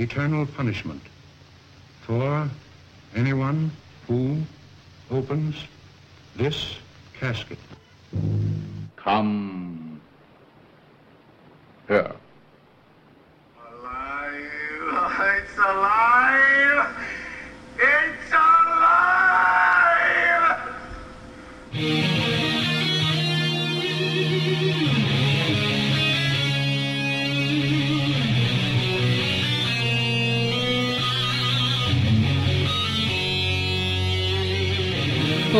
eternal punishment for anyone who opens this casket. Come here.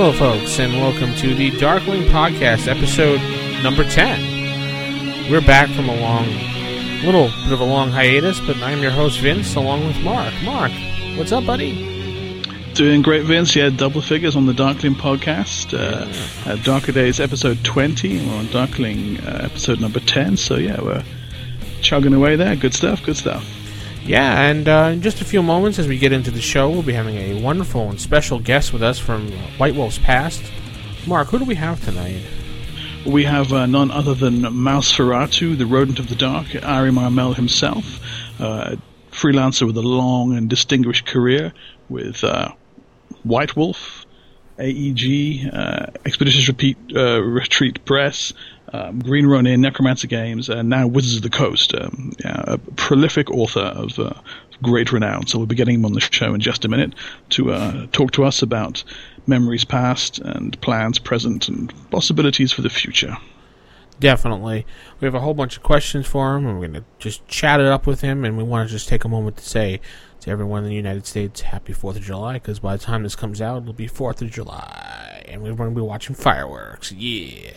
Hello, folks, and welcome to the Darkling Podcast, episode number 10. We're back from a long, little bit of a long hiatus, but I'm your host, Vince, along with Mark. Mark, what's up, buddy? Doing great, Vince. Yeah, double figures on the Darkling podcast. Uh, uh, Darker Days episode 20, and we're on Darkling uh, episode number 10. So, yeah, we're chugging away there. Good stuff, good stuff. Yeah, and uh, in just a few moments as we get into the show, we'll be having a wonderful and special guest with us from White Wolf's past. Mark, who do we have tonight? We have uh, none other than Mouseferatu, the rodent of the dark, Ari Marmel himself, uh, freelancer with a long and distinguished career with uh, White Wolf, AEG, uh, Expeditious Repeat, uh, Retreat Press, um, Green Ronin, Necromancer Games, and now Wizards of the Coast. Um, yeah, a prolific author of uh, great renown. So we'll be getting him on the show in just a minute to uh, talk to us about memories past and plans present and possibilities for the future. Definitely. We have a whole bunch of questions for him, and we're going to just chat it up with him, and we want to just take a moment to say to everyone in the United States, happy 4th of July, because by the time this comes out, it'll be 4th of July, and we're going to be watching fireworks. Yeah.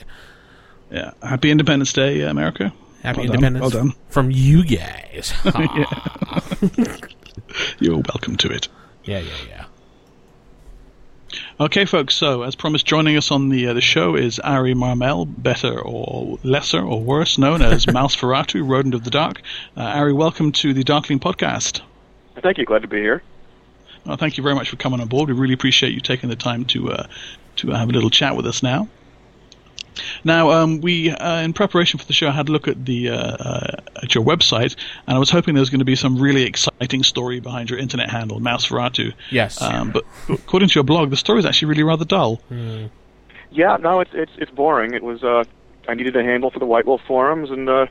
Yeah, happy Independence Day, America. Happy Well done, Independence well done. from you guys. You're welcome to it. yeah, yeah, yeah. Okay, folks. So, as promised, joining us on the uh, the show is Ari Marmel, better or lesser or worse known as Mouseferatu, Rodent of the Dark. Uh, Ari, welcome to the Darkling podcast. Thank you. Glad to be here. Well, thank you very much for coming on board. We really appreciate you taking the time to uh, to have a little chat with us now. Now, um, we uh, in preparation for the show, I had a look at the uh, uh, at your website, and I was hoping there was going to be some really exciting story behind your internet handle, Mouseferatu. Yes. Um, but according to your blog, the story is actually really rather dull. Yeah, no, it's it's it's boring. It was uh, I needed a handle for the White Wolf forums, and uh,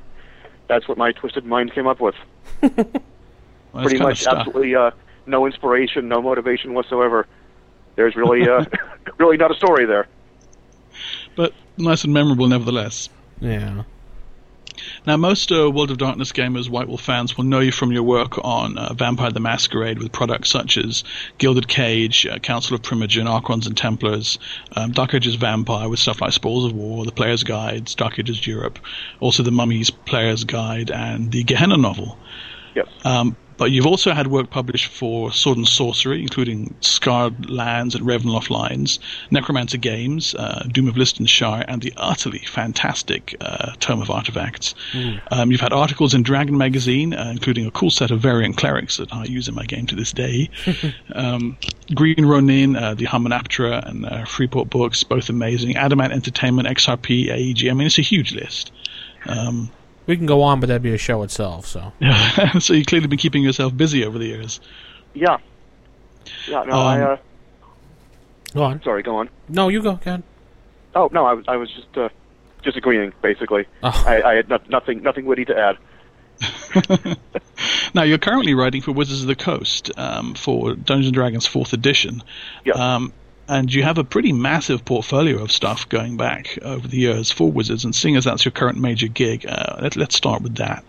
that's what my twisted mind came up with. Well, Pretty much, absolutely uh, no inspiration, no motivation whatsoever. There's really uh, really not a story there. But nice and memorable nevertheless. Yeah. Now, most uh, World of Darkness gamers, White Wolf fans, will know you from your work on uh, Vampire the Masquerade with products such as Gilded Cage, uh, Council of Primogen, Archons and Templars, um, Dark Ages Vampire with stuff like Spoils of War, The Player's Guides, Dark Ages Europe, also the Mummy's Player's Guide, and the Gehenna novel. Yes. Um, but you've also had work published for Sword and Sorcery, including Scarred Lands and Ravenloft Lines, Necromancer Games, uh, Doom of Listonshire, and the utterly fantastic uh, Tome of Artifacts. Um, you've had articles in Dragon Magazine, uh, including a cool set of variant clerics that I use in my game to this day. um, Green Ronin, uh, the Harmonaptera, and uh, Freeport Books, both amazing. Adamant Entertainment, XRP, AEG. I mean, it's a huge list. Um, We can go on, but that'd be a show itself, so. so you've clearly been keeping yourself busy over the years. Yeah. Yeah. No, I. Um, Uh, Go on. sorry. Go on. No, you go, go ahead. Oh no, I was I was just uh, just agreeing basically. Oh. I, I had no, nothing nothing witty to add. Now you're currently writing for Wizards of the Coast um, for Dungeons and Dragons Fourth Edition, Yeah. um, and you have a pretty massive portfolio of stuff going back over the years for Wizards. And seeing as that's your current major gig, uh, let, let's start with that.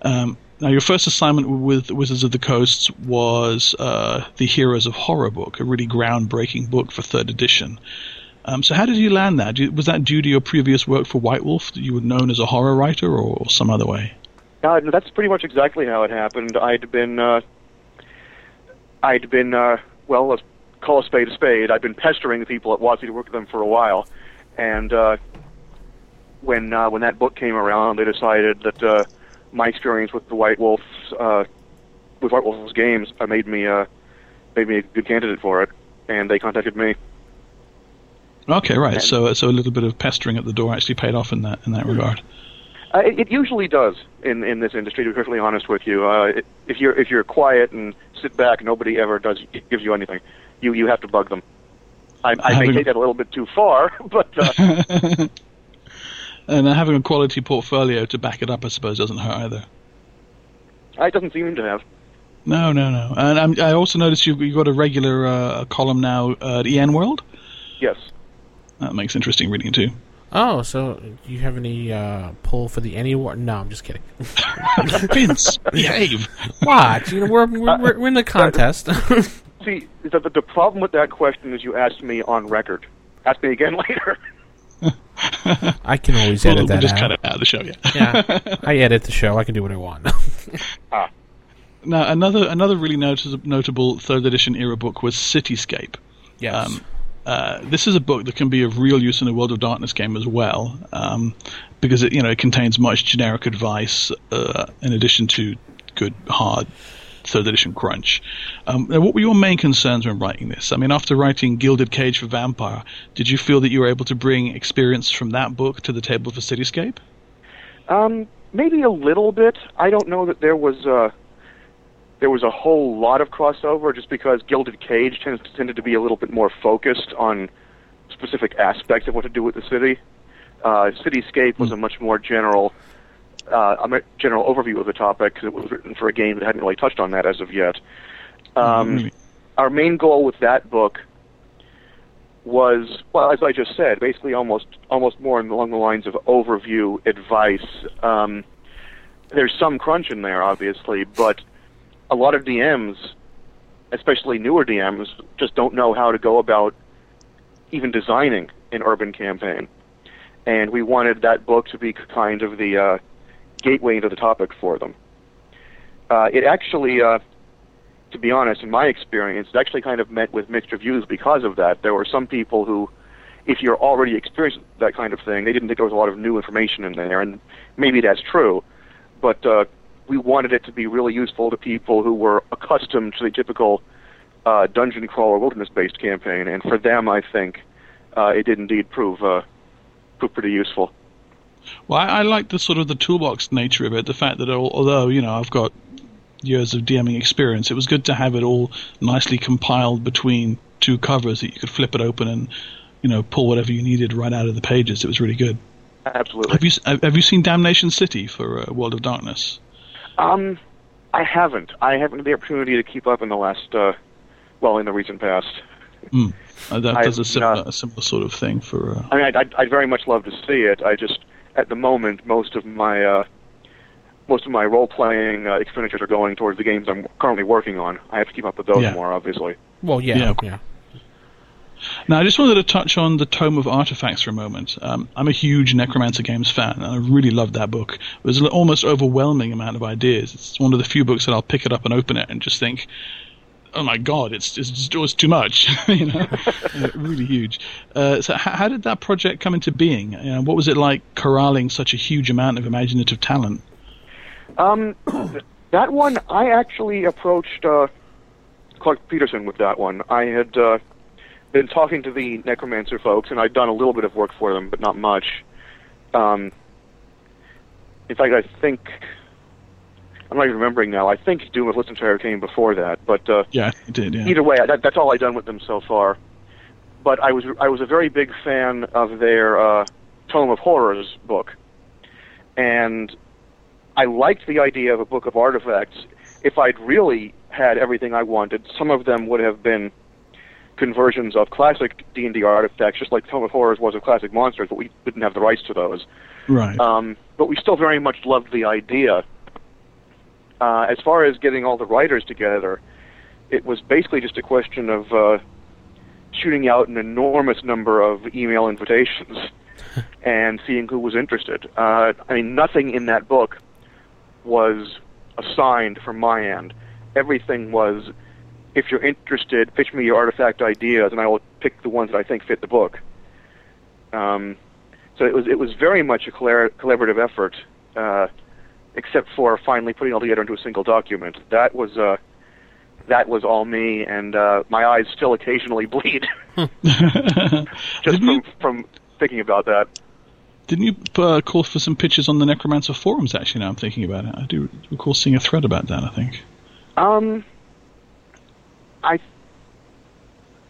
Um, now, your first assignment with Wizards of the Coast was uh, the Heroes of Horror book, a really groundbreaking book for third edition. Um, so, how did you land that? Was that due to your previous work for White Wolf that you were known as a horror writer, or some other way? Uh, that's pretty much exactly how it happened. I'd been, uh, I'd been, uh, well, call a spade a spade. I've been pestering the people at WotC to work with them for a while, and uh, when uh, when that book came around, they decided that uh, my experience with the White Wolf, uh, with White Wolf's games, uh, made me uh, made me a good candidate for it, and they contacted me. Okay, right. And- So, so a little bit of pestering at the door actually paid off in that in that regard. Uh, it, it usually does in in this industry. To be perfectly honest with you, uh, it, if you're if you're quiet and sit back, nobody ever does gives you anything. You you have to bug them. I, I may take that a little bit too far, but uh, and having a quality portfolio to back it up, I suppose, doesn't hurt either. it doesn't seem to have. No, no, no. And um, I also noticed you've, you've got a regular uh, column now at EN World. Yes. That makes interesting reading too. Oh, so do you have any uh, pull for the any award? No, I'm just kidding. Vince, behave. What? You know, we're we're, we're, we're in the contest. See, the, the the problem with that question is you asked me on record. Ask me again later. I can always We'll, edit we'll that just out. cut it out of the show. Yeah. Yeah, I edit the show. I can do what I want. ah. Now, another another really notice- notable third edition era book was Cityscape. yes. Um, uh, this is a book that can be of real use in a World of Darkness game as well, um, because it you know it contains much generic advice uh, in addition to good hard third edition crunch. Um, now, what were your main concerns when writing this? I mean, after writing Gilded Cage for Vampire, did you feel that you were able to bring experience from that book to the table for Cityscape? Um, maybe a little bit. I don't know that there was uh, there was a whole lot of crossover, just because Gilded Cage tends tended to be a little bit more focused on specific aspects of what to do with the city. Uh, Cityscape was a much more general uh, a general overview of the topic because it was written for a game that hadn't really touched on that as of yet. Um, Really? our main goal with that book was, well, as I just said, basically almost almost more along the lines of overview advice. Um, there's some crunch in there, obviously, but a lot of DMs, especially newer DMs, just don't know how to go about even designing an urban campaign. And we wanted that book to be kind of the uh, gateway into the topic for them. Uh, it actually, uh, to be honest, in my experience, it actually kind of met with mixed reviews because of that. There were some people who, if you're already experienced that kind of thing, they didn't think there was a lot of new information in there, and maybe that's true. But uh, we wanted it to be really useful to people who were accustomed to the typical uh, dungeon crawler wilderness-based campaign, and for them, I think uh, it did indeed prove uh, prove pretty useful. Well, I, I like the sort of the toolbox nature of it. The fact that although you know I've got years of DMing experience, it was good to have it all nicely compiled between two covers that you could flip it open and you know pull whatever you needed right out of the pages. It was really good. Absolutely. Have you have you seen Damnation City for uh, World of Darkness? Um, I haven't. I haven't had the opportunity to keep up in the last, uh, well, in the recent past. Uh, that does a similar, not- a similar sort of thing for. Uh, I mean, I'd, I'd, I'd very much love to see it. I just, at the moment, most of my, uh, most of my role-playing uh, expenditures are going towards the games I'm currently working on. I have to keep up with those Yeah. more, obviously. well, yeah, Yeah. yeah. Now, I just wanted to touch on the Tome of Artifacts for a moment. Um, I'm a huge Necromancer Games fan, and I really loved that book. It was an almost overwhelming amount of ideas. It's one of the few books that I'll pick it up and open it and just think, "Oh my god, it's it's, just, it's too much," you know, Uh, really huge. Uh, so, h- how did that project come into being? You know, what was it like corralling such a huge amount of imaginative talent? Um, that one, I actually approached uh, Clark Peterson with that one. I had uh, been talking to the Necromancer folks, and I'd done a little bit of work for them, but not much. Um, in fact, I think I'm not even remembering now. I think Doom of Listonshire came before that, but uh, Yeah, it did. Yeah. either way, that, that's all I've done with them so far. But I was I was a very big fan of their uh, Tome of Horrors book, and I liked the idea of a book of artifacts. If I'd really had everything I wanted, some of them would have been conversions of classic D and D artifacts, just like Tome of Horrors was of classic monsters, but we didn't have the rights to those. Right. Um, but we still very much loved the idea. Uh, as far as getting all the writers together, it was basically just a question of uh, shooting out an enormous number of email invitations and seeing who was interested. Uh, I mean, nothing in that book was assigned from my end. Everything was, if you're interested, pitch me your artifact ideas, and I will pick the ones that I think fit the book. Um, so it was it was very much a collaborative effort, uh, except for finally putting it all together into a single document. That was uh, that was all me, and uh, my eyes still occasionally bleed just from you- from thinking about that. Didn't you uh, call for some pictures on the Necromancer forums? Actually, now I'm thinking about it, I do recall seeing a thread about that. I think. Um, I.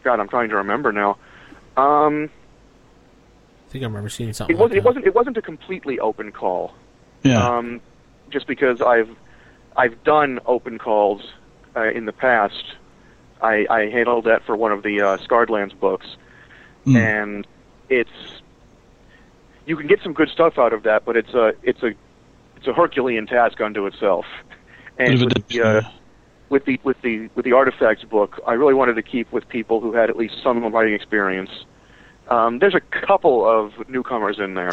God, I'm trying to remember now. Um, I think I remember seeing something. it wasn't. like It wasn't. It wasn't a completely open call. Yeah. Um, just because I've I've done open calls uh, in the past. I, I handled that for one of the uh, Scarred books, Mm. and it's you can get some good stuff out of that, but it's a it's a it's a Herculean task unto itself. And with the, uh, with the with the with the artifacts book, I really wanted to keep with people who had at least some writing experience. Um, there's a couple of newcomers in there,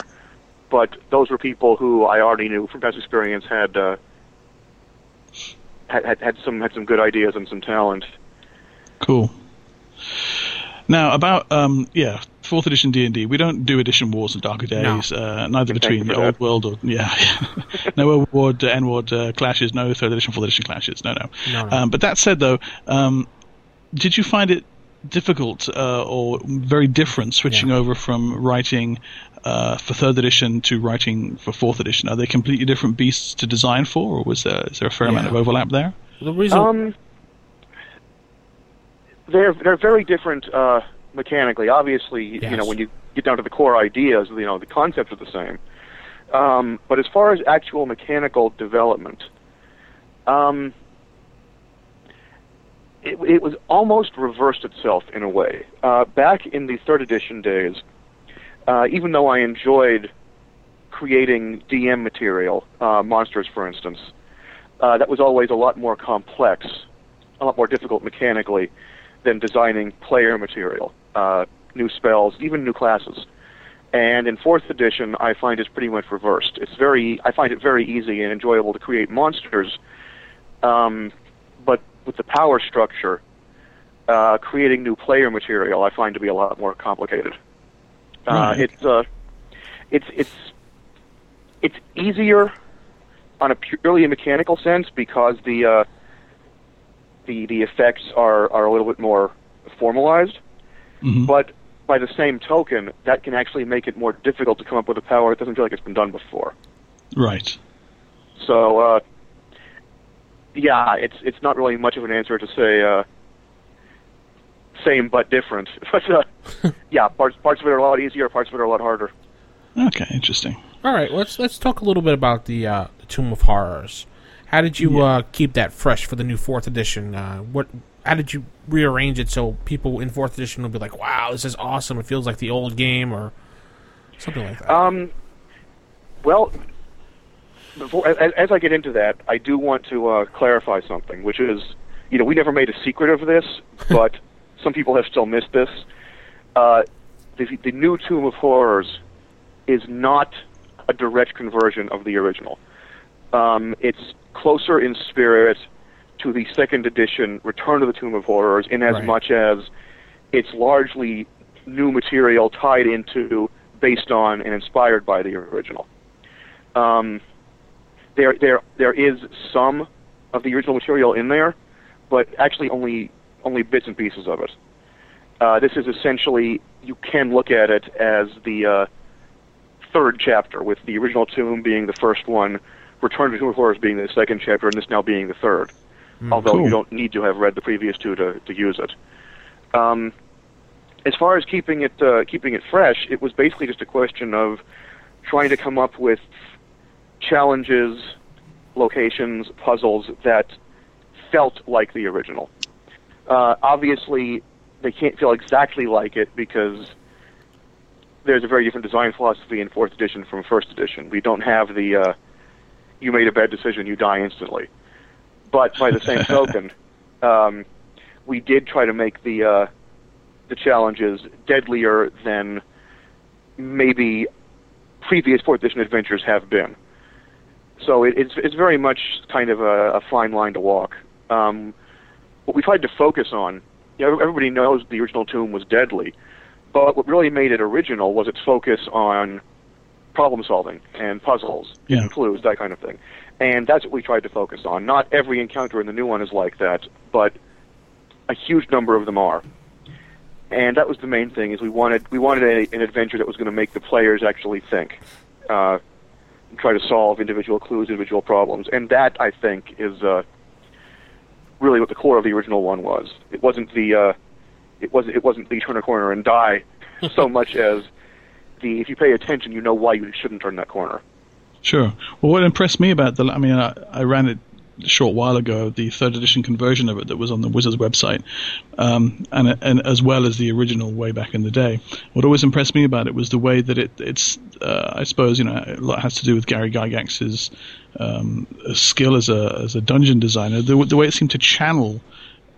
but those were people who I already knew from past experience had uh, had, had had some had some good ideas and some talent. Cool. Now about um, yeah, fourth edition D and D. We don't do edition wars and darker days. Uh, neither Thank between the old that. world or yeah, no old ward, uh, N ward uh, clashes. No third edition, fourth edition clashes. No, no. No, no. Um, but that said, though, um, did you find it difficult uh, or very different switching Yeah. over from writing uh, for third edition to writing for fourth edition? Are they completely different beasts to design for, or was there is there a fair amount of overlap there? The reason. Um, they're they're very different uh, mechanically. Obviously, you know when you get down to the core ideas, you know the concepts are the same. Um, but as far as actual mechanical development, um, it, it was almost reversed itself in a way. Uh, back in the third edition days, uh, even though I enjoyed creating DM material, uh, monsters for instance, uh, that was always a lot more complex, a lot more difficult mechanically than designing player material, uh, new spells, even new classes. And in fourth edition, I find it's pretty much reversed. It's very, I find it very easy and enjoyable to create monsters, um, with the power structure, uh, creating new player material, I find to be a lot more complicated. Uh, Right. It's, uh, it's, it's, it's easier on a purely mechanical sense because the uh, the the effects are are a little bit more formalized. Mhm. But by the same token, that can actually make it more difficult to come up with a power that doesn't feel like it's been done before. Right. So uh, yeah, it's it's not really much of an answer to say uh, same but different. But uh, yeah, parts parts of it are a lot easier, parts of it are a lot harder. Okay. Interesting. All right, let's let's talk a little bit about the, uh, the Tomb of Horrors. How did you uh, keep that fresh for the new fourth edition? Uh, what? How did you rearrange it so people in fourth edition will be like, "Wow, this is awesome! It feels like the old game," or something like that? Um, well, before, as, as I get into that, I do want to uh, clarify something, which is, you know, we never made a secret of this, but some people have still missed this. Uh, the, the new Tomb of Horrors is not a direct conversion of the original. Um, it's closer in spirit to the second edition Return of the Tomb of Horrors, in as Right. much as it's largely new material tied into, based on, and inspired by the original. Um, there, there, there is some of the original material in there, but actually only only bits and pieces of it. Uh, this is essentially you can look at it as the uh, third chapter, with the original tomb being the first one, Return to the Tomb of Horrors being the second chapter, and this now being the third. although cool. you don't need to have read the previous two to, to use it. Um, as far as keeping it uh, keeping it fresh, it was basically just a question of trying to come up with challenges, locations, puzzles that felt like the original. Uh, obviously, they can't feel exactly like it because there's a very different design philosophy in fourth edition from first edition. We don't have the uh, you made a bad decision, you die instantly. But by the same token, um, we did try to make the uh, the challenges deadlier than maybe previous fourth edition adventures have been. So it, it's it's very much kind of a, a fine line to walk. Um, what we tried to focus on, you know, everybody knows the original Tomb was deadly, but what really made it original was its focus on problem solving and puzzles, Yeah. and clues, that kind of thing. And that's what we tried to focus on. Not every encounter in the new one is like that, but a huge number of them are. and that was the main thing. Is we wanted we wanted a, an adventure that was going to make the players actually think, uh, try to solve individual clues, individual problems, and that I think is uh, really what the core of the original one was. It wasn't the uh, it wasn't it wasn't the turn a corner and die so much as the if you pay attention, you know why you shouldn't turn that corner. Sure. Well, what impressed me about the, I mean, I, I ran it short while ago, the third edition conversion of it that was on the Wizards website, um, and and as well as the original way back in the day. What always impressed me about it was the way that it it's uh, I suppose you know a lot has to do with Gary Gygax's um, skill as a as a dungeon designer. The, the way it seemed to channel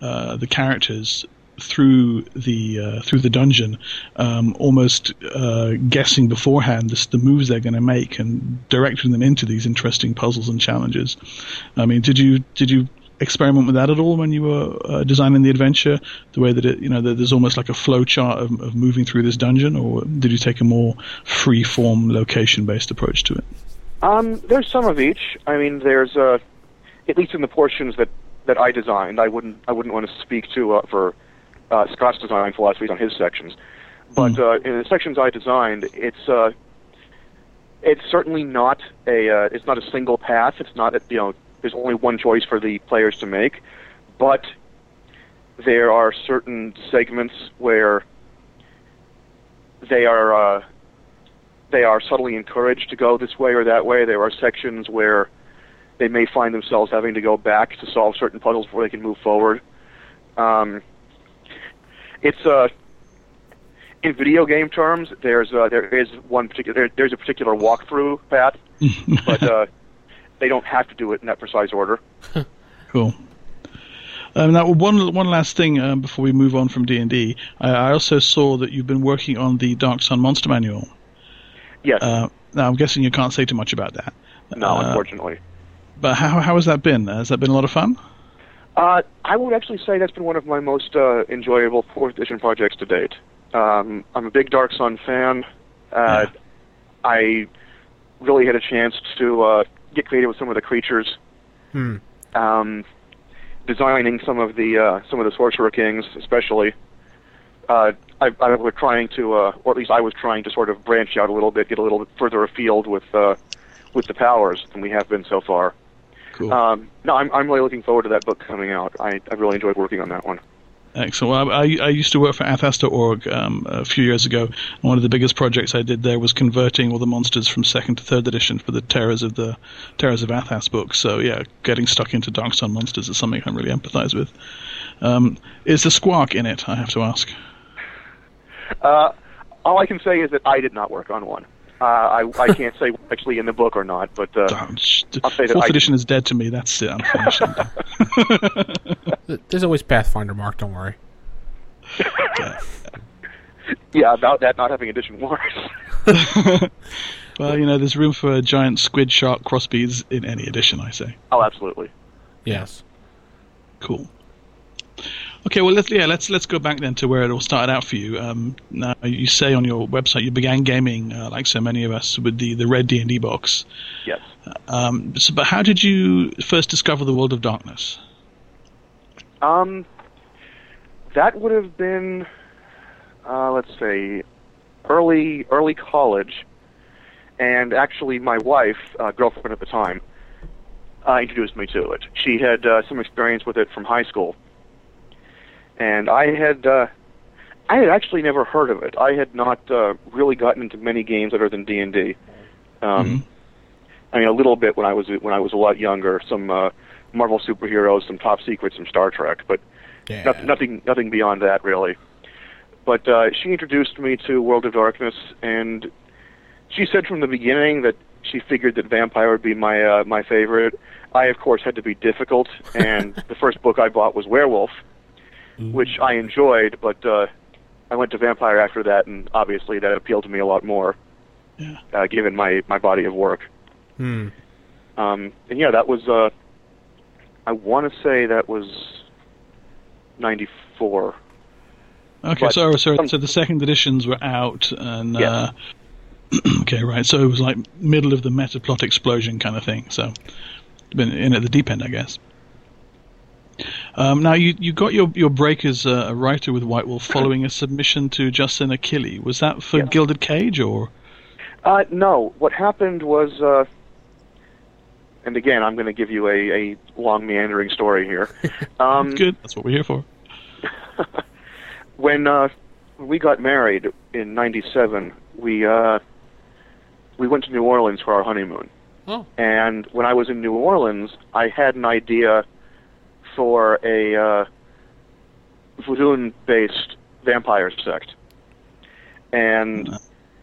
uh, the characters through the uh, through the dungeon, um, almost uh, guessing beforehand the, the moves they're going to make and directing them into these interesting puzzles and challenges. I mean, did you did you experiment with that at all when you were uh, designing the adventure? The way that it you know there's almost like a flow chart of, of moving through this dungeon, or did you take a more free form location based approach to it? Um, there's some of each. I mean, there's uh, at least in the portions that that I designed. I wouldn't I wouldn't want to speak to uh, for uh, Scott's design philosophies on his sections. But uh, in the sections I designed, it's uh, it's certainly not a uh, it's not a single path. It's not a, you know there's only one choice for the players to make, but there are certain segments where they are uh, they are subtly encouraged to go this way or that way. There are sections where they may find themselves having to go back to solve certain puzzles before they can move forward. Um, it's uh, in video game terms, there's uh, there is one particular there, there's a particular walkthrough path, but uh, they don't have to do it in that precise order. Cool. Um, now, one one last thing um, before we move on from D and D, I also saw that you've been working on the Dark Sun Monster Manual. Yes. Uh, now, I'm guessing you can't say too much about that. no, uh, unfortunately. But how how has that been? Has that been a lot of fun? Uh, I would actually say that's been one of my most uh, enjoyable fourth edition projects to date. Um, I'm a big Dark Sun fan. Uh, Yeah. I really had a chance to uh, get creative with some of the creatures. Hmm. Um, designing some of the uh, some of the sorcerer kings, especially. Uh, I, I was trying to, uh, or at least I was trying to sort of branch out a little bit, get a little bit further afield with uh, with the powers than we have been so far. Cool. Um, no, I'm I'm really looking forward to that book coming out. I I really enjoyed working on that one. Excellent. Well, I, I used to work for Athas.org um, a few years ago. and One of the biggest projects I did there was converting all the monsters from second to third edition for the Terrors of the Terrors of Athas books. So yeah, getting stuck into Dark Sun monsters is something I really empathize with. Um, is the Squark in it? I have to ask. Uh, all I can say is that I did not work on one. Uh, I I can't say actually in the book or not, but uh, Darn, I'll say that Fourth I- edition is dead to me. That's it. I'm finished. I'm done. Th- There's always Pathfinder, Mark. Don't worry. yeah, about that not having edition wars. well, you know, there's room for giant squid shark crossbeads in any edition. I say. oh, absolutely. Yes. Cool. Okay, well let's yeah let's let's go back then to where it all started out for you. Um, now you say on your website you began gaming uh, like so many of us with the the red D and D box. Yes. Um, so, but how did you first discover the world of darkness? Um, that would have been, uh, let's say, early early college, and actually my wife, uh, girlfriend at the time, uh, introduced me to it. She had uh, some experience with it from high school, and I had uh, I had actually never heard of it. I had not uh, really gotten into many games other than D and D. Um, mean, a little bit when I was when I was a lot younger. Some uh, Marvel superheroes, some Top Secret, some Star Trek, but Yeah. nothing, nothing, nothing beyond that really. But uh, she introduced me to World of Darkness, and she said from the beginning that she figured that Vampire would be my uh, my favorite. I, of course, had to be difficult, and the first book I bought was Werewolf, which I enjoyed, but uh, I went to Vampire after that, and obviously that appealed to me a lot more, Yeah. uh, given my my body of work. Hmm. Um, and yeah, that was. Uh, I want to say that was '94. Okay, But so so some- so the second editions were out, and Yes. uh, okay, right. So it was like middle of the meta plot explosion kind of thing. So been in at the deep end, I guess. Um, now, you, you got your, your break as a, a writer with White Wolf following a submission to Justin Achilli. Was that for Yeah. Gilded Cage or? Uh, no, what happened was, uh, and again, I'm going to give you a, a long meandering story here. Um, Good, that's what we're here for. when uh, we got married in '97, we uh, we went to New Orleans for our honeymoon. Oh. And when I was in New Orleans, I had an idea for a uh, Voodoo-based vampire sect, and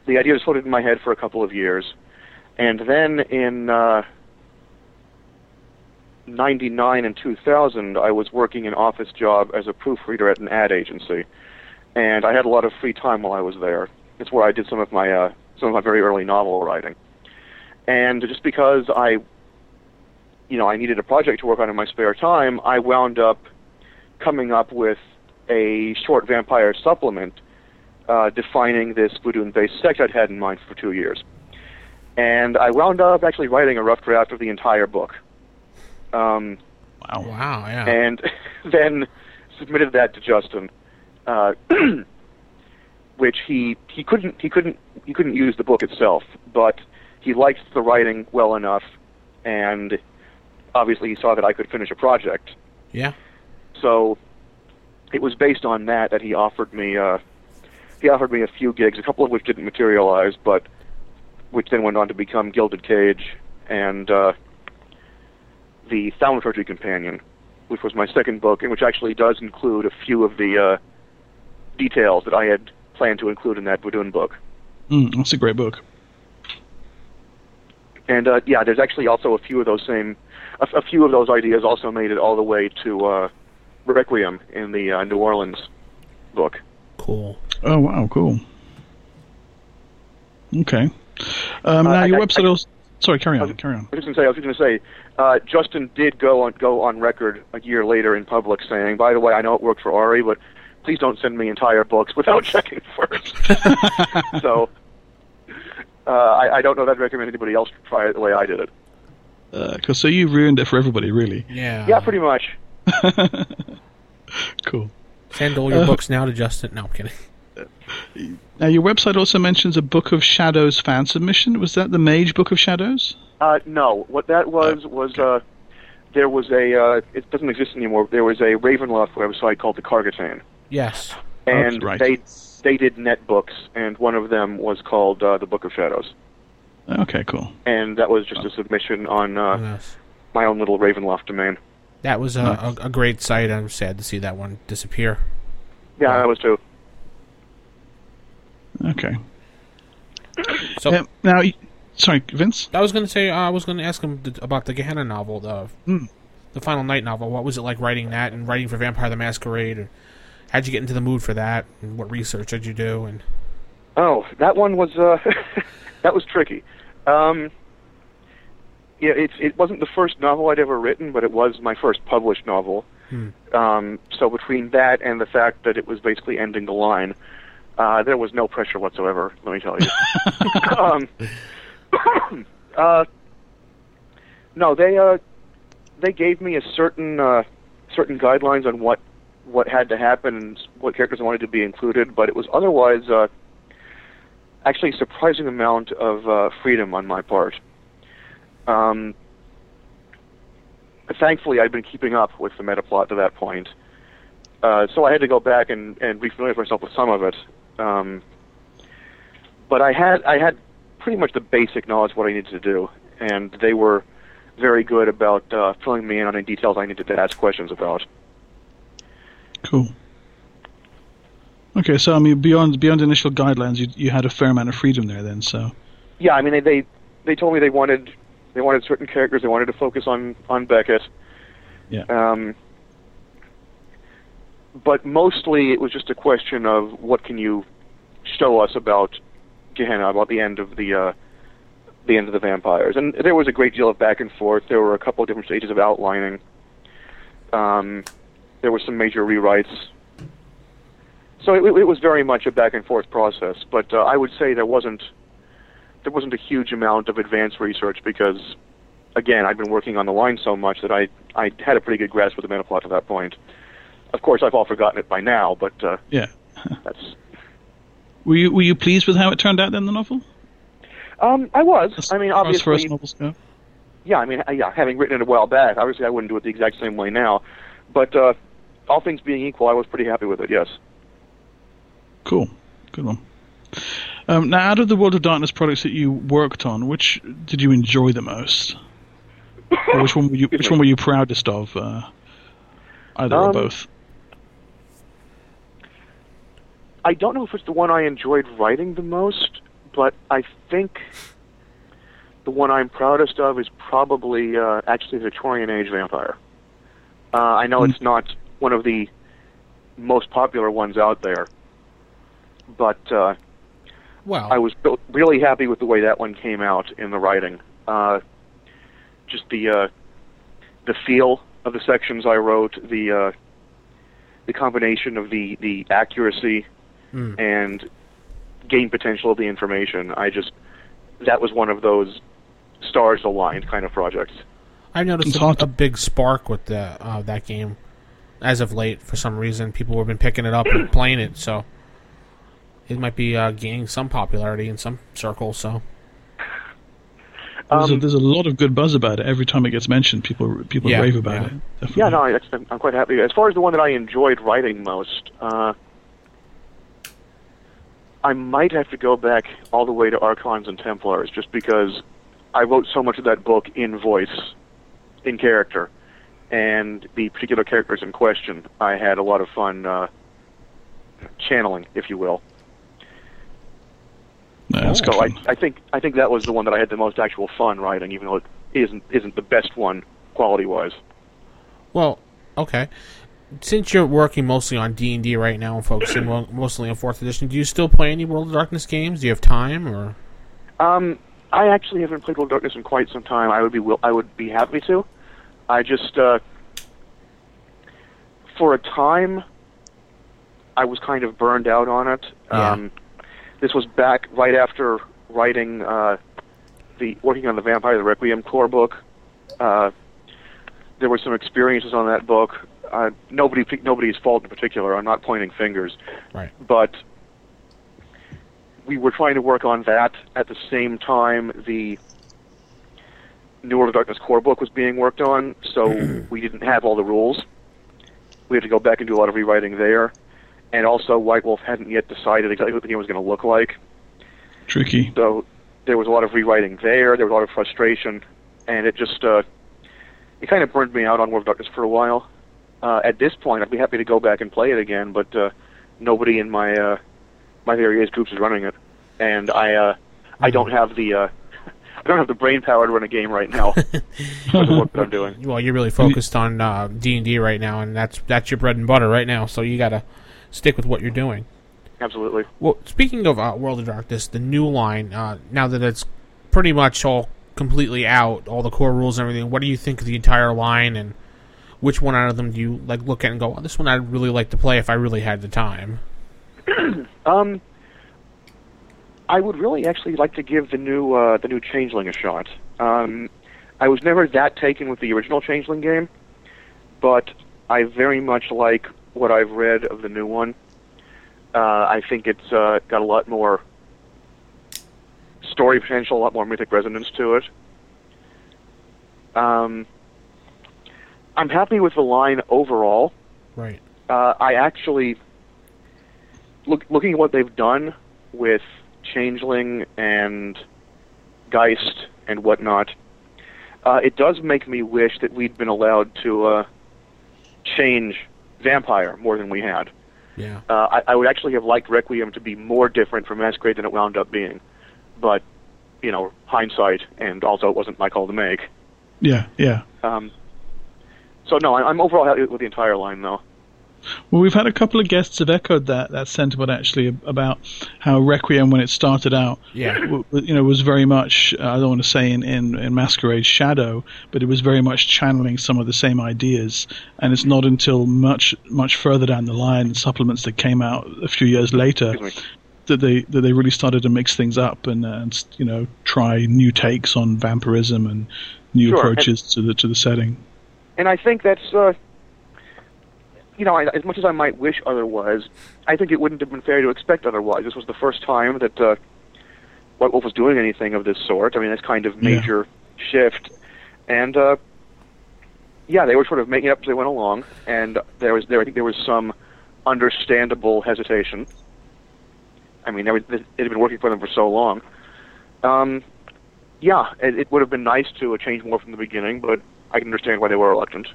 the idea was floated in my head for a couple of years. And then in uh, '99 and 2000, I was working an office job as a proofreader at an ad agency, and I had a lot of free time while I was there. It's where I did some of my uh, some of my very early novel writing. And just because I, you know, I needed a project to work on in my spare time, I wound up coming up with a short vampire supplement uh, defining this voodoo-based sect I'd had in mind for two years. And I wound up actually writing a rough draft of the entire book. Um, Wow. Wow, yeah. and then submitted that to Justin, uh, which he he couldn't he couldn't he couldn't use the book itself, but he liked the writing well enough, and obviously he saw that I could finish a project. yeah. So it was based on that that he offered me uh, he offered me a few gigs, a couple of which didn't materialize, but which then went on to become Gilded Cage and uh, the Thaumaturgy Companion, which was my second book, and which actually does include a few of the uh, details that I had planned to include in that Voodoo book. Mm, that's a great book. And uh, yeah, there's actually also a few of those same, a, a few of those ideas also made it all the way to uh, Requiem in the uh, New Orleans book. Cool. Oh, wow, cool. Okay. Um, Uh, now, I- your I- website I- also. Sorry, carry on, I- carry on. I was just gonna say, I was just gonna say, uh, Justin did go on go on record a year later in public saying, "By the way, I know it worked for Ari, but please don't send me entire books without checking first. so, uh, I, I don't know that I'd recommend anybody else try it the way I did it. Because so you ruined it for everybody, really. Yeah. Yeah, pretty much. Cool. Send all your books now to Justin. No, I'm kidding. Now, your website also mentions a Book of Shadows fan submission. Was that the Mage Book of Shadows? Uh, no, what that was was uh, there was a uh, it doesn't exist anymore. There was a Ravenloft website called the Kargatane, Yes. and right. they they did net books, and one of them was called uh, the Book of Shadows, Okay, cool. and that was just a submission on uh, Yes. my own little Ravenloft domain. That was a, a, a great site. I'm sad to see that one disappear. Yeah, that was too. Okay. So Um, now, sorry, Vince? I was going to say uh, I was going to ask him th- about the Gehenna novel, the Hmm. the Final Night novel. What was it like writing that and writing for Vampire the Masquerade? And how'd you get into the mood for that? And what research did you do? And Oh, that one was uh, that was tricky. Um, yeah, it it wasn't the first novel I'd ever written, but it was my first published novel. Hmm. Um, so between that and the fact that it was basically ending the line, uh, there was no pressure whatsoever. Let me tell you. um, uh, no, they uh, they gave me a certain uh, certain guidelines on what what had to happen and what characters wanted to be included, but it was otherwise uh, actually a surprising amount of uh, freedom on my part. Um, thankfully, I'd been keeping up with the meta plot to that point, uh, so I had to go back and, and refamiliarize myself with some of it. Um, but I had I had pretty much the basic knowledge what I needed to do, and they were very good about uh, filling me in on any details I needed to ask questions about. Cool. Okay, so I mean, beyond beyond initial guidelines, you you had a fair amount of freedom there, then. So Yeah, I mean they they, they told me they wanted they wanted certain characters. They wanted to focus on on Beckett. Yeah. Um, but mostly it was just a question of what can you show us about Gehenna, about the end of the uh, the end of the vampires, and there was a great deal of back and forth. There were a couple of different stages of outlining. Um, there were some major rewrites. So it, it was very much a back and forth process, but uh, I would say there wasn't there wasn't a huge amount of advanced research because again, I'd been working on the line so much that I I had a pretty good grasp of the meta plot to that point. Of course, I've all forgotten it by now, but uh, Yeah. that's. Were you were you pleased with how it turned out in the novel? Um, I was. As I mean, far as first obviously, novels go. yeah. I mean, uh, yeah. Having written it a while back, obviously, I wouldn't do it the exact same way now. But uh, all things being equal, I was pretty happy with it. Yes. Cool. Good one. Um, now, out of the World of Darkness products that you worked on, which did you enjoy the most? Or which one were you which one were you proudest of? Uh, either or Um, both. I don't know if it's the one I enjoyed writing the most, but I think the one I'm proudest of is probably uh, actually Victorian Age Vampire. Uh, I know Hmm. it's not one of the most popular ones out there, but uh, Well, I was really happy with the way that one came out in the writing. Uh, just the uh, the feel of the sections I wrote, the uh, the combination of the the accuracy Mm. and gain potential of the information. I just that was one of those stars aligned kind of projects. I've noticed a, a big spark with the uh, that game as of late. For some reason, people have been picking it up and playing it, so it might be uh, gaining some popularity in some circles. So There's, a, Um, there's a lot of good buzz about it. Every time it gets mentioned, people people Yeah, rave about yeah. it. Definitely. Yeah, no, I, I'm I'm quite happy. As far as the one that I enjoyed writing most, uh, I might have to go back all the way to Archons and Templars, just because I wrote so much of that book in voice, in character, and the particular characters in question, I had a lot of fun uh, channeling, if you will. No, that's good So I. I think I think that was the one that I had the most actual fun writing, even though it isn't isn't the best one quality wise. Well, okay. Since you're working mostly on D and D right now and focusing mostly on Fourth Edition, do you still play any World of Darkness games? Do you have time, or Um, I actually haven't played World of Darkness in quite some time. I would be will- I would be happy to. I just uh, for a time I was kind of burned out on it. Yeah. Um, this was back right after writing uh, the working on the Vampire the Requiem core book. Uh, there were some experiences on that book. Uh, nobody nobody's fault in particular. I'm not pointing fingers right? but we were trying to work on that at the same time the New World of Darkness core book was being worked on, so we didn't have all the rules. We had to go back and do a lot of rewriting there. And also, White Wolf hadn't yet decided exactly what the game was going to look like, Tricky. so there was a lot of rewriting there. There was a lot of frustration, and it just uh, it kind of burned me out on World of Darkness for a while. Uh, at this point, I'd be happy to go back and play it again, but uh, nobody in my uh, my various groups is running it, and I uh, I don't have the uh, I don't have the brain power to run a game right now for the work I'm doing. Well, you're really focused on uh, D and D right now, and that's that's your bread and butter right now. So you got to stick with what you're doing. Absolutely. Well, speaking of uh, World of Darkness, the new line, uh, now that it's pretty much all completely out, all the core rules and everything, what do you think of the entire line, and which one out of them do you like look at and go, oh, this one I'd really like to play if I really had the time? Um, I would really actually like to give the new uh, the new Changeling a shot. Um, I was never that taken with the original Changeling game, but I very much like what I've read of the new one. Uh, I think it's uh, got a lot more story potential, a lot more mythic resonance to it. Um, I'm happy with the line overall Right. uh, I actually look looking at what they've done with Changeling and Geist and whatnot. Uh, it does make me wish that we'd been allowed to uh, change Vampire more than we had. Yeah. Uh, I, I would actually have liked Requiem to be more different from Masquerade than it wound up being, but you know, hindsight, and also it wasn't my call to make. Yeah, yeah. Um, so no, I, I'm overall happy with the entire line, though. Well, we've had a couple of guests have echoed that that sentiment actually about how Requiem, when it started out, Yeah. w- you know, was very much uh, I don't want to say in, in in Masquerade shadow, but it was very much channeling some of the same ideas. And it's not until much much further down the line, supplements that came out a few years later, that they that they really started to mix things up and, uh, and you know try new takes on vampirism and new Sure, approaches to the to the setting. and I think that's, uh, you know, I, as much as I might wish otherwise, I think it wouldn't have been fair to expect otherwise. This was the first time that uh, White Wolf was doing anything of this sort. I mean, this kind of Yeah. major shift, and uh, yeah, they were sort of making it up as they went along, and there was there I think there was some understandable hesitation. I mean, there was, it had been working for them for so long. Um, yeah, it, it would have been nice to uh, change more from the beginning, but I can understand why they were reluctant.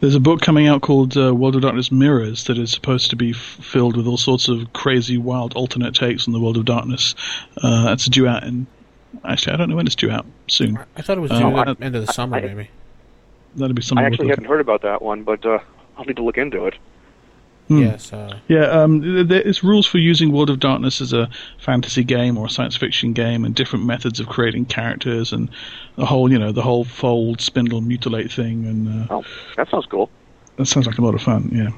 There's a book coming out called uh, World of Darkness Mirrors that is supposed to be f- filled with all sorts of crazy, wild, alternate takes on the World of Darkness. Uh, that's due out in. Actually, I don't know when it's due out. Soon. I thought it was Uh, due I- at the end of the summer, I- maybe. That'll be something. I actually looking hadn't heard about that one, but uh, I'll need to look into it. Hmm. Yes. Uh, Yeah, um, there is rules for using World of Darkness as a fantasy game or a science fiction game, and different methods of creating characters, and the whole, you know, the whole fold, spindle, mutilate thing, and uh, Oh, that sounds cool. that sounds like a lot of fun. Yeah,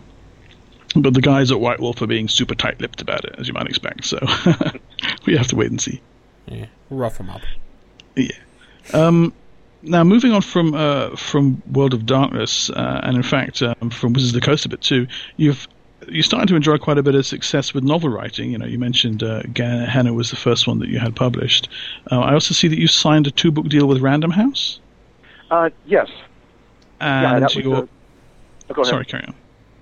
but the guys at White Wolf are being super tight-lipped about it, as you might expect. So we have to wait and see. yeah. Rough them up. Yeah. Um, now, moving on from uh, from World of Darkness, uh, and in fact um, from Wizards of the Coast a bit too, you've you're starting to enjoy quite a bit of success with novel writing. You know, you mentioned uh, Gehenna was the first one that you had published. Uh, I also see that you signed a two book deal with Random House, Uh, yes. and was your the- oh, sorry, carry on.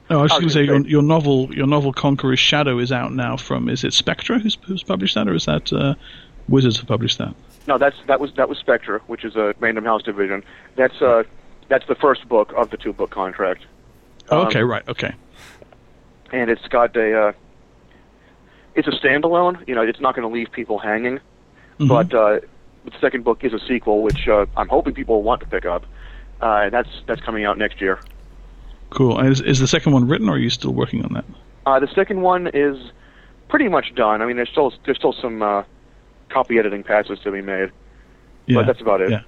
No, I was I just going to say your, your novel your novel Conqueror's Shadow is out now from is it Spectra who's who's published that or is that uh, Wizards have published that? No, that's that was that was Spectra, which is a Random House division. That's uh, that's the first book of the two book contract. Oh, Um, okay, right, okay. And it's got a uh, it's a standalone. You know, it's not going to leave people hanging. Mhm. But uh, the second book is a sequel, which uh, I'm hoping people will want to pick up. Uh, and that's that's coming out next year. Cool. Is, is the second one written, or are you still working on that? Uh, the second one is pretty much done. I mean, there's still there's still some uh, copy editing passes to be made, Yeah. but that's about it. Yeah.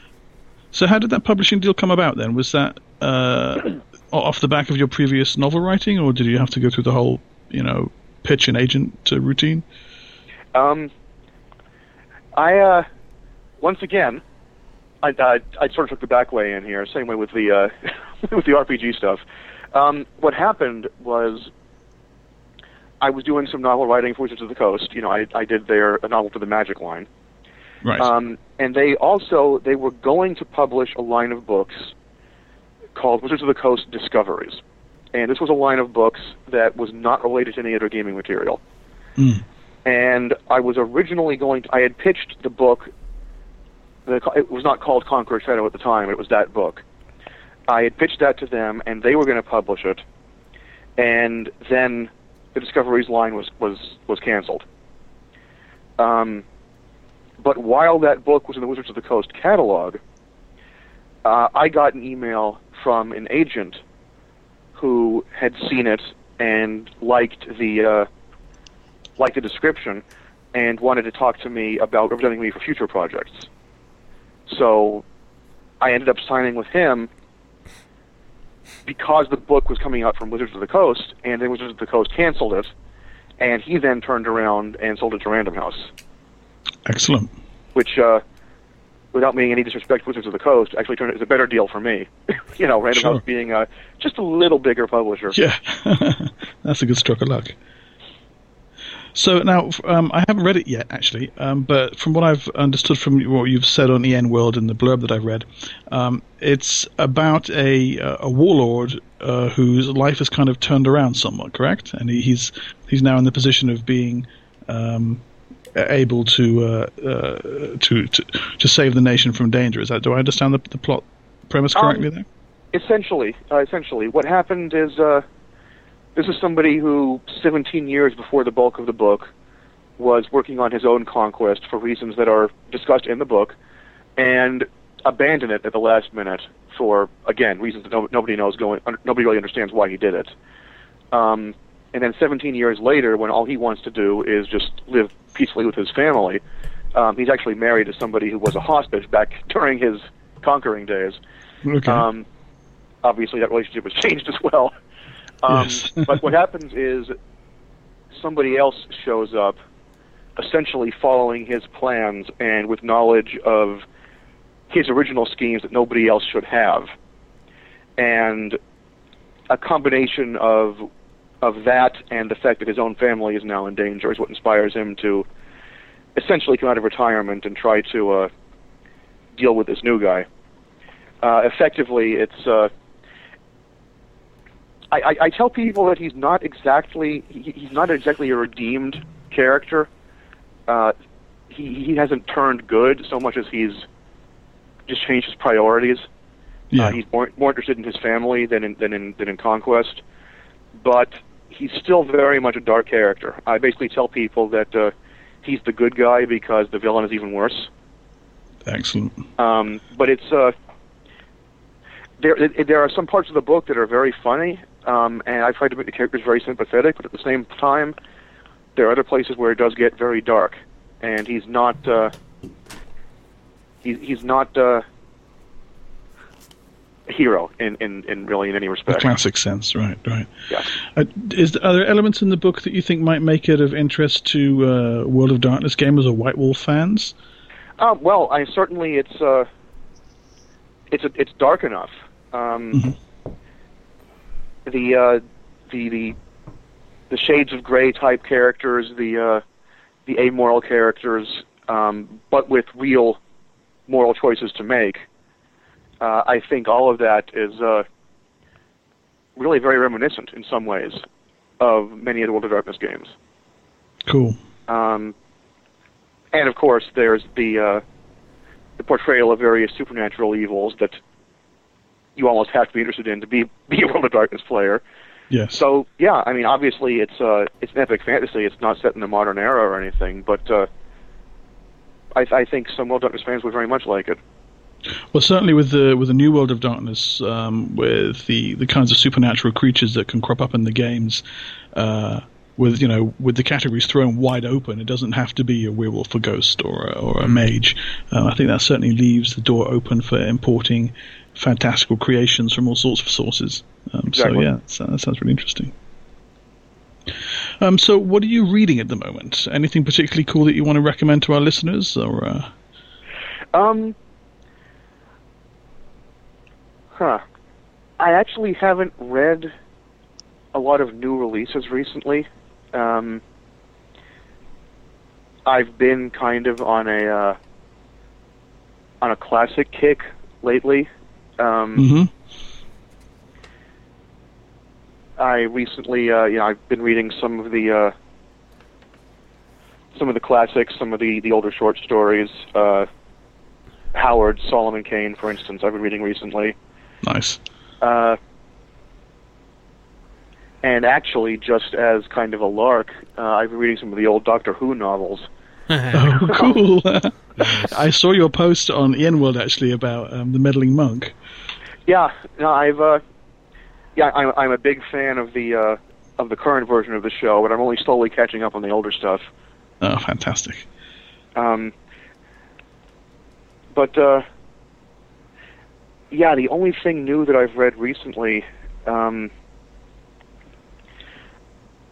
So, how did that publishing deal come about then? Was that uh, off the back of your previous novel writing, or did you have to go through the whole, you know, pitch and agent uh, routine? Um, I uh, once again, I, I I sort of took the back way in here. Same way with the uh, with the RPG stuff. Um, what happened was I was doing some novel writing for Wizards of the Coast. You know, I I did their a novel for the Magic line. Right. Um, and they also they were going to publish a line of books called Wizards of the Coast Discoveries, and this was a line of books that was not related to any other gaming material. Mm. And I was originally going to I had pitched the book. It was not called Conqueror Shadow at the time. It was that book. I had pitched that to them, and they were going to publish it. And then the Discoveries line was was was canceled. Um, but while that book was in the Wizards of the Coast catalog, uh, I got an email from an agent who had seen it and liked the uh, liked the description and wanted to talk to me about representing me for future projects. So I ended up signing with him because the book was coming out from Wizards of the Coast, and then Wizards of the Coast canceled it, and he then turned around and sold it to Random House Excellent. which, uh, without meaning any disrespect to Wizards of the Coast, actually turned is a better deal for me. you know, Random Sure. House being uh, just a little bigger publisher. Yeah, that's a good stroke of luck. So now, um, I haven't read it yet, actually, um, but from what I've understood from what you've said on EN World and the blurb that I've read, um, it's about a uh, a warlord uh, whose life has kind of turned around somewhat, correct? And he, he's he's now in the position of being um, able to, uh, uh, to to to save the nation from danger. Is that do I understand the, the plot premise Um, correctly there? Essentially, uh, essentially, what happened is uh, this is somebody who, 17 years before the bulk of the book, was working on his own conquest for reasons that are discussed in the book, and abandoned it at the last minute for again reasons that no, nobody knows going. Nobody really understands why he did it. Um, and then 17 years later, when all he wants to do is just live peacefully with his family, um, he's actually married to somebody who was a hostage back during his conquering days. Okay. Um, obviously, that relationship was changed as well. Um, Yes. but what happens is somebody else shows up, essentially following his plans and with knowledge of his original schemes that nobody else should have, and a combination of of that and the fact that his own family is now in danger is what inspires him to essentially come out of retirement and try to uh, deal with this new guy. Uh, effectively, it's. Uh, I, I, I tell people that he's not exactly he, he's not exactly a redeemed character. Uh, he he hasn't turned good so much as he's just changed his priorities. Yeah. Uh, he's more more interested in his family than in than in than in conquest. But he's still very much a dark character. I basically tell people that uh, he's the good guy because the villain is even worse. Excellent. Um, but it's uh, there. It, there are some parts of the book that are very funny, um, and I've tried to make the characters very sympathetic. But at the same time, there are other places where it does get very dark, and he's not. Uh, he's he's not uh, hero in, in, in really in any The respect. classic sense, right, right. Yeah. Uh, is are there elements in the book that you think might make it of interest to uh, World of Darkness gamers or White Wolf fans? Uh, well, I certainly it's uh, it's it's dark enough. Um, Mhm. The uh, the the the shades of gray type characters, the uh, the amoral characters, um, but with real moral choices to make. Uh, I think all of that is uh, really very reminiscent in some ways of many of the World of Darkness games. Cool. Um, and of course, there's the uh, the portrayal of various supernatural evils that you almost have to be interested in to be be a World of Darkness player. Yes. So yeah, I mean, obviously it's uh, it's an epic fantasy. It's not set in the modern era or anything, but uh, I, I think some World of Darkness fans would very much like it. Well, certainly with the with the new World of Darkness, um, with the, the kinds of supernatural creatures that can crop up in the games, uh, with you know with the categories thrown wide open, it doesn't have to be a werewolf, a ghost, or a, or a mage. Uh, I think that certainly leaves the door open for importing fantastical creations from all sorts of sources. Um, so yeah, so that sounds really interesting. Um, so, what are you reading at the moment? Anything particularly cool that you want to recommend to our listeners, or uh, Um, huh. I actually haven't read a lot of new releases recently. Um, I've been kind of on a uh, on a classic kick lately. Um, Mhm. I recently, uh, you know, I've been reading some of the uh, some of the classics, some of the the older short stories. Uh, Howard, Solomon Kane, for instance, I've been reading recently. Nice? Uh, and actually, just as kind of a lark, uh, I've been reading some of the old Doctor Who novels. Oh, cool! I saw your post on EN World actually about um, the meddling monk. Yeah, no, I've uh, yeah, I'm I'm a big fan of the uh, of the current version of the show, but I'm only slowly catching up on the older stuff. Oh, fantastic! Um, but uh, yeah, the only thing new that I've read recently, um,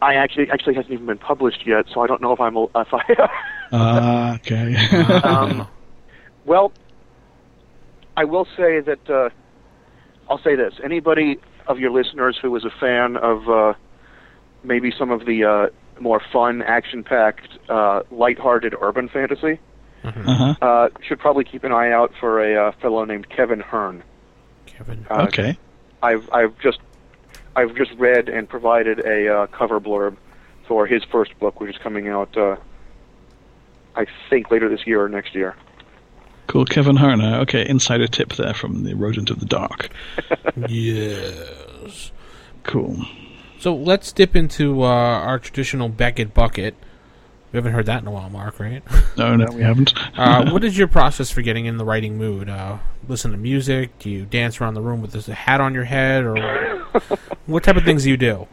I actually actually hasn't even been published yet, so I don't know if I'm if I. Ah, okay. um, well, I will say that uh, I'll say this: anybody of your listeners who is a fan of uh, maybe some of the uh, more fun, action-packed, uh, lighthearted urban fantasy uh-huh. uh, should probably keep an eye out for a uh, fellow named Kevin Hearne. Kevin. Uh, Okay. I've I've just I've just read and provided a uh, cover blurb for his first book, which is coming out. Uh, I think later this year or next year. Cool. Kevin Herner. Okay, insider tip there from the Rodent of the Dark. Yes. Cool. So let's dip into uh, our traditional Beckett bucket. We haven't heard that in a while, Mark, right? No, no, we haven't. Uh, what is your process for getting in the writing mood? Uh, listen to music? Do you dance around the room with this hat on your head, or what type of things do you do?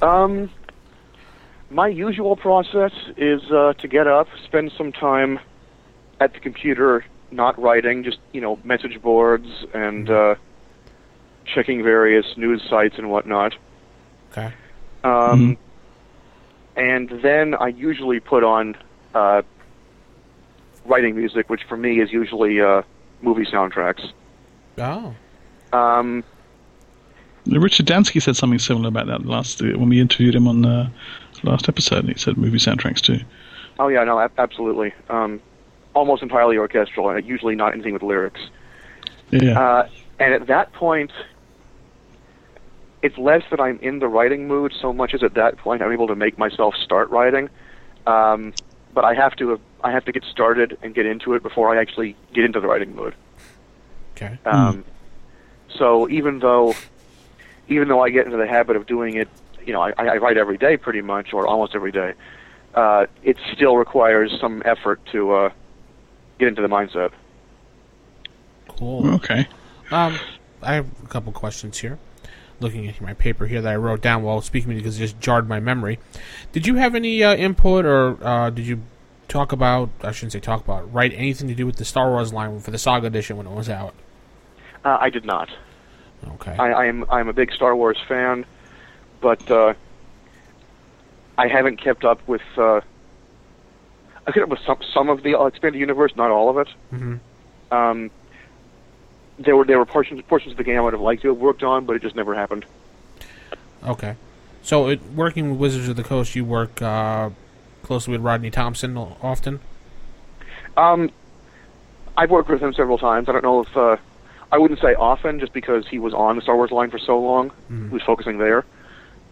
Um, my usual process is uh, to get up, spend some time at the computer, not writing, just you know, message boards and uh, checking various news sites and whatnot. Okay. Um, And then I usually put on uh, writing music, which for me is usually uh, movie soundtracks. Oh. Um, Richard Dansky said something similar about that last uh, when we interviewed him on the last episode. He said movie soundtracks too. oh yeah, no, absolutely. Um, almost entirely orchestral, and usually not anything with lyrics. Yeah. Uh, and at that point, it's less that I'm in the writing mood so much as at that point I'm able to make myself start writing. Um, but I have to I have to get started and get into it before I actually get into the writing mood. Okay. Um, So even though even though I get into the habit of doing it, you know, I, I write every day pretty much, or almost every day. Uh, it still requires some effort to uh, get into the mindset. Cool. okay. Um, I have a couple questions here. Looking at my paper here that I wrote down while speaking because it just jarred my memory. Did you have any uh, input or uh, did you talk about? I shouldn't say talk about. Write anything to do with the Star Wars line for the Saga edition when it was out? Uh, I did not. Okay. I, I'm I'm a big Star Wars fan, but uh, I haven't kept up with. Uh, I kept up with some some of the expanded universe, not all of it. hmm Um, there were there were portions portions of the game I would have liked to have worked on, but it just never happened. Okay. So, it, working with Wizards of the Coast, you work uh, closely with Rodney Thompson often. Um, I've worked with him several times. I don't know if uh, I wouldn't say often, just because he was on the Star Wars line for so long. He was focusing there,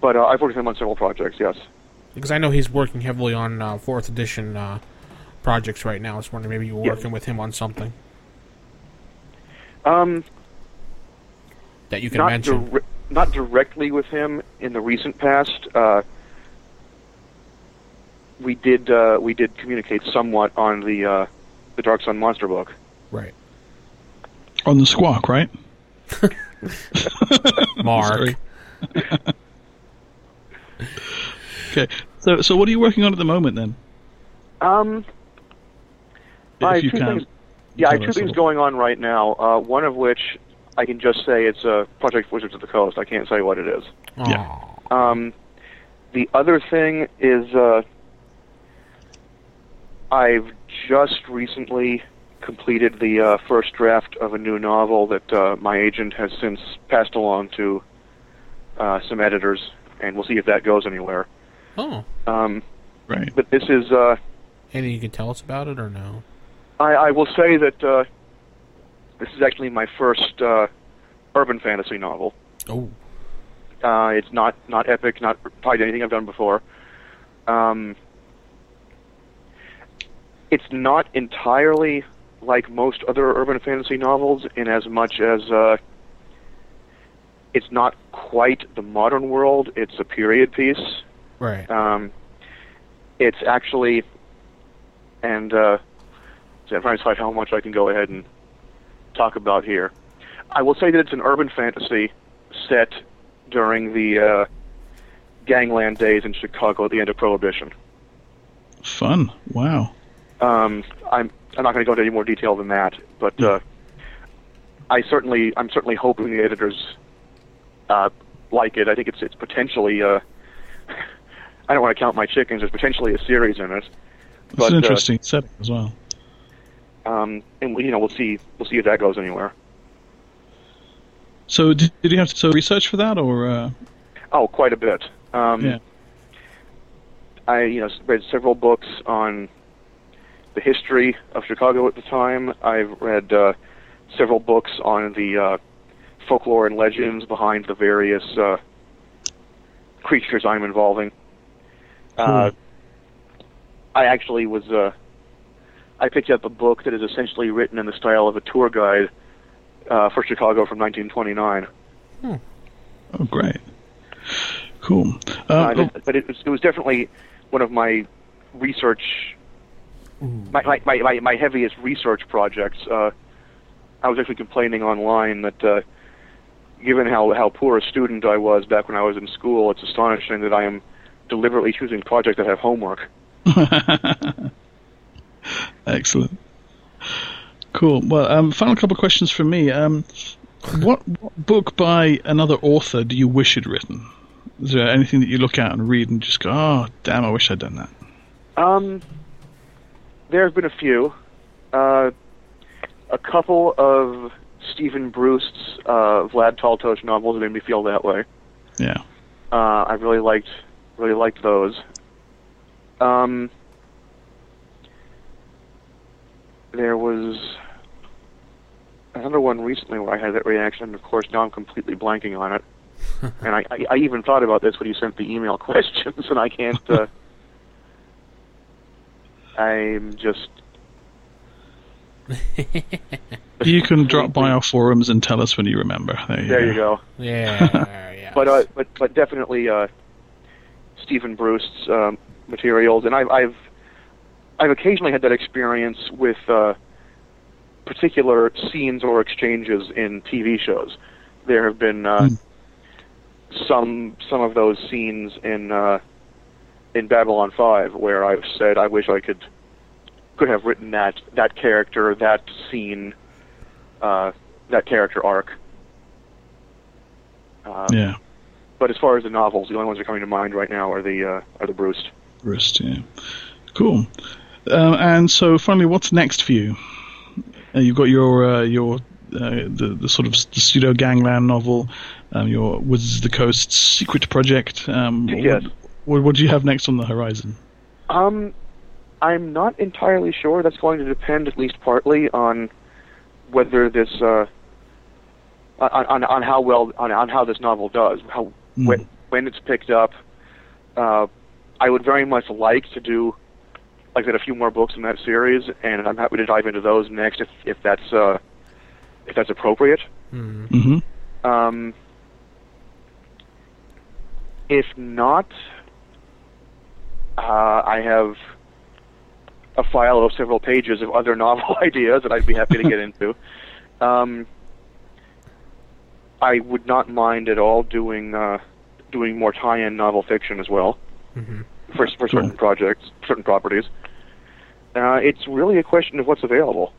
but uh, I've worked with him on several projects. Yes. Because I know he's working heavily on uh, fourth edition uh, projects right now. I was wondering maybe you were working with him on something Um, that you can not mention. dir- not directly with him in the recent past. Uh, we did uh, we did communicate somewhat on the uh, the Dark Sun monster book. right. On the squawk, right? Mark. Okay. So, so what are you working on at the moment then? Um, I if you two can. things- yeah, I have two things all. going on right now. Uh, one of which I can just say it's a Project Wizards of the Coast. I can't say what it is. Yeah. Um, the other thing is uh, I've just recently completed the uh, first draft of a new novel that uh, my agent has since passed along to uh, some editors, and we'll see if that goes anywhere. Oh. Um, Right. but this is, uh, Anything you can tell us about it or no? I, I will say that uh, this is actually my first uh, urban fantasy novel. Oh. Uh, it's not not epic, not to anything I've done before. Um, it's not entirely like most other urban fantasy novels, in as much as uh, it's not quite the modern world. It's a period piece. Right. Um, it's actually, and uh, so I'm trying to decide how much I can go ahead and talk about here. I will say that it's an urban fantasy set during the uh, gangland days in Chicago at the end of Prohibition. Fun. Wow. Um, I'm I'm not going to go into any more detail than that, but uh, I certainly I'm certainly hoping the editors uh, like it. I think it's it's potentially uh, I don't want to count my chickens. There's potentially a series in it. It's But, an uh, interesting setting as well. Um, and you know we'll see we'll see if that goes anywhere. So, did, did you have to so research for that, or uh, Oh, quite a bit. Um, yeah? I you know read several books on the history of Chicago at the time. I've read uh, several books on the uh, folklore and legends behind the various uh, creatures I'm involving. Uh, I actually was uh, I picked up a book that is essentially written in the style of a tour guide uh, for Chicago from 1929. Oh, great. Cool. Uh, Uh, it- but it was, it was definitely one of my research, my, my, my, my, my heaviest research projects. Uh, I was actually complaining online that, uh, given how, how poor a student I was back when I was in school, it's astonishing that I am deliberately choosing projects that have homework. Excellent. Cool. Well, um, final couple of questions from me. Um, what, what book by another author do you wish you'd written? Is there anything that you look at and read and just go, "Oh, damn! I wish I'd done that." Um, there's been a few. Uh, a couple of Steven Brust's uh, Vlad Taltos novels made me feel that way. Yeah. Uh, I really liked really liked those. Um, there was another one recently where I had that reaction, of course now I'm completely blanking on it. and I, I, I even thought about this when you sent the email questions, and I can't. Uh, I'm just. You can drop by our forums and tell us when you remember. There you There go. you go. Yeah, yeah. but uh, but but definitely uh, Steven Brust's um, materials, and I've I've I've occasionally had that experience with uh, particular scenes or exchanges in TV shows. There have been uh, some some of those scenes in uh, in Babylon Five where I've said I wish I could could have written that that character, that scene, uh, that character arc. Uh, Yeah. but as far as the novels, the only ones that are coming to mind right now are the uh, are the Brust. Wrist, yeah. Cool. Um, and so, finally, what's next for you? Uh, you've got your uh, your uh, the the sort of the pseudo gangland novel, um, your Wizards of the Coast secret project. Um, Yes. What, what, do you have next on the horizon? Um, I'm not entirely sure. That's going to depend, at least partly, on whether this uh, on, on on how well on, on how this novel does. How Hmm. when when it's picked up. Uh, I would very much like to do like I said, a few more books in that series, and I'm happy to dive into those next if if that's uh, if that's appropriate. Mhm. Mm-hmm. Um, if not, uh, I have a file of several pages of other novel ideas that I'd be happy to get into. Um, I would not mind at all doing uh, doing more tie-in novel fiction as well Mhm. for for certain projects, certain properties. Uh, it's really a question of what's available.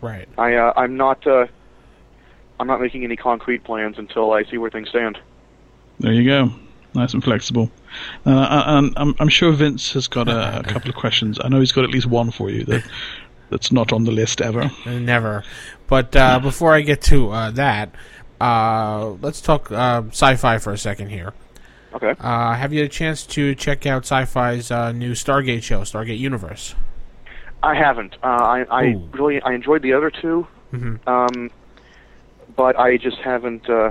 Right. I uh, I'm not uh, I'm not making any concrete plans until I see where things stand. There you go. Nice and flexible. Uh, and I'm, I'm sure Vince has got a, a couple of questions. I know he's got at least one for you that that's not on the list ever. Never. But uh, before I get to uh, that, uh, let's talk uh, sci-fi for a second here. Okay. Uh, have you had a chance to check out Sci-Fi's uh, new Stargate show, Stargate Universe? I haven't. Uh, I I Ooh. really I enjoyed the other 2 Mhm. um, but I just haven't uh,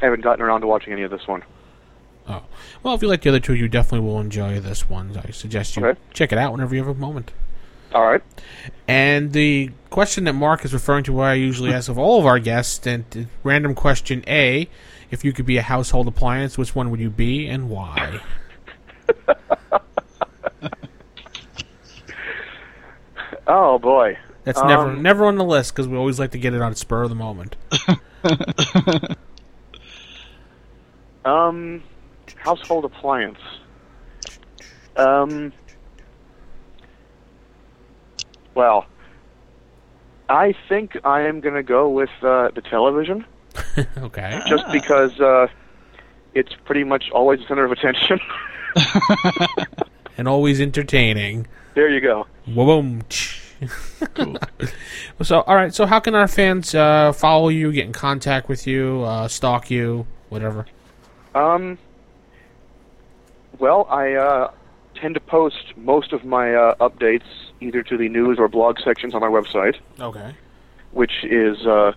haven't gotten around to watching any of this one. Oh, well, if you like the other two, you definitely will enjoy this one. I suggest you Okay. check it out whenever you have a moment. All right. And the question that Mark is referring to, what I usually ask of all of our guests, and random question A: If you could be a household appliance, which one would you be, and why? Oh boy. That's never Um, never on the list because we always like to get it on spur of the moment. Um, household appliance. Um. Well, I think I am going to go with uh, the television, okay. just because uh, it's pretty much always the center of attention. and always entertaining. There you go. Boom. so, all right. So, how can our fans uh, follow you, get in contact with you, uh, stalk you, whatever? Um. Well, I uh, tend to post most of my uh, updates either to the news or blog sections on my website, Okay. which is uh,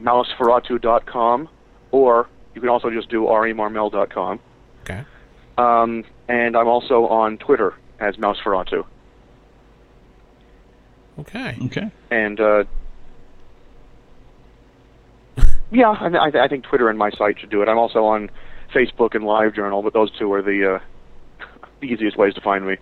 mouseferatu.com, or you can also just do arimarmell.com. Okay. Um, and I'm also on Twitter as mouseferratu. Okay. Okay. And uh, yeah, I, I, I think Twitter and my site should do it. I'm also on Facebook and LiveJournal, but those two are the uh, the easiest ways to find me.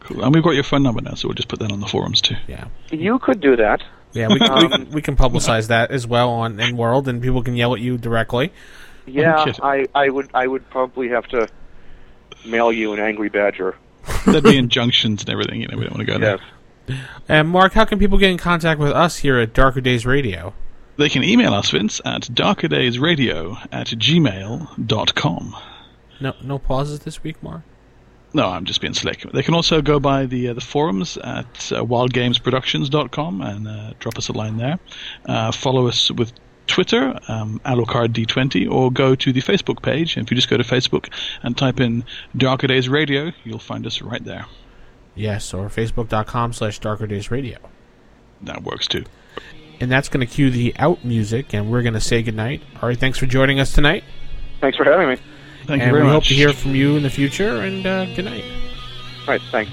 Cool. And we've got your phone number now, so we'll just put that on the forums too. Yeah. You could do that. Yeah. We can, we, can, publicize that as well on EN World, and people can yell at you directly. Yeah, kidding. I, I would I would probably have to mail you an angry badger. There'd be injunctions and everything. You know, we don't want to go there. Yes. And Mark, how can people get in contact with us here at Darker Days Radio? They can email us, Vince, at darkerdaysradio at gmail.com. No, no pauses this week, Mark. No, I'm just being slick. They can also go by the uh, the forums at uh, wildgamesproductions.com and uh, drop us a line there. Uh, follow us with Twitter, um, AlucardD20, or go to the Facebook page. And if you just go to Facebook and type in Darker Days Radio, you'll find us right there. Yes, or facebook.com slash darker days radio. That works too. And that's going to cue the out music, and we're going to say goodnight. All right, thanks for joining us tonight. Thanks for having me. Thank and you very we much. hope to hear from you in the future, and uh, good night. All right, thanks.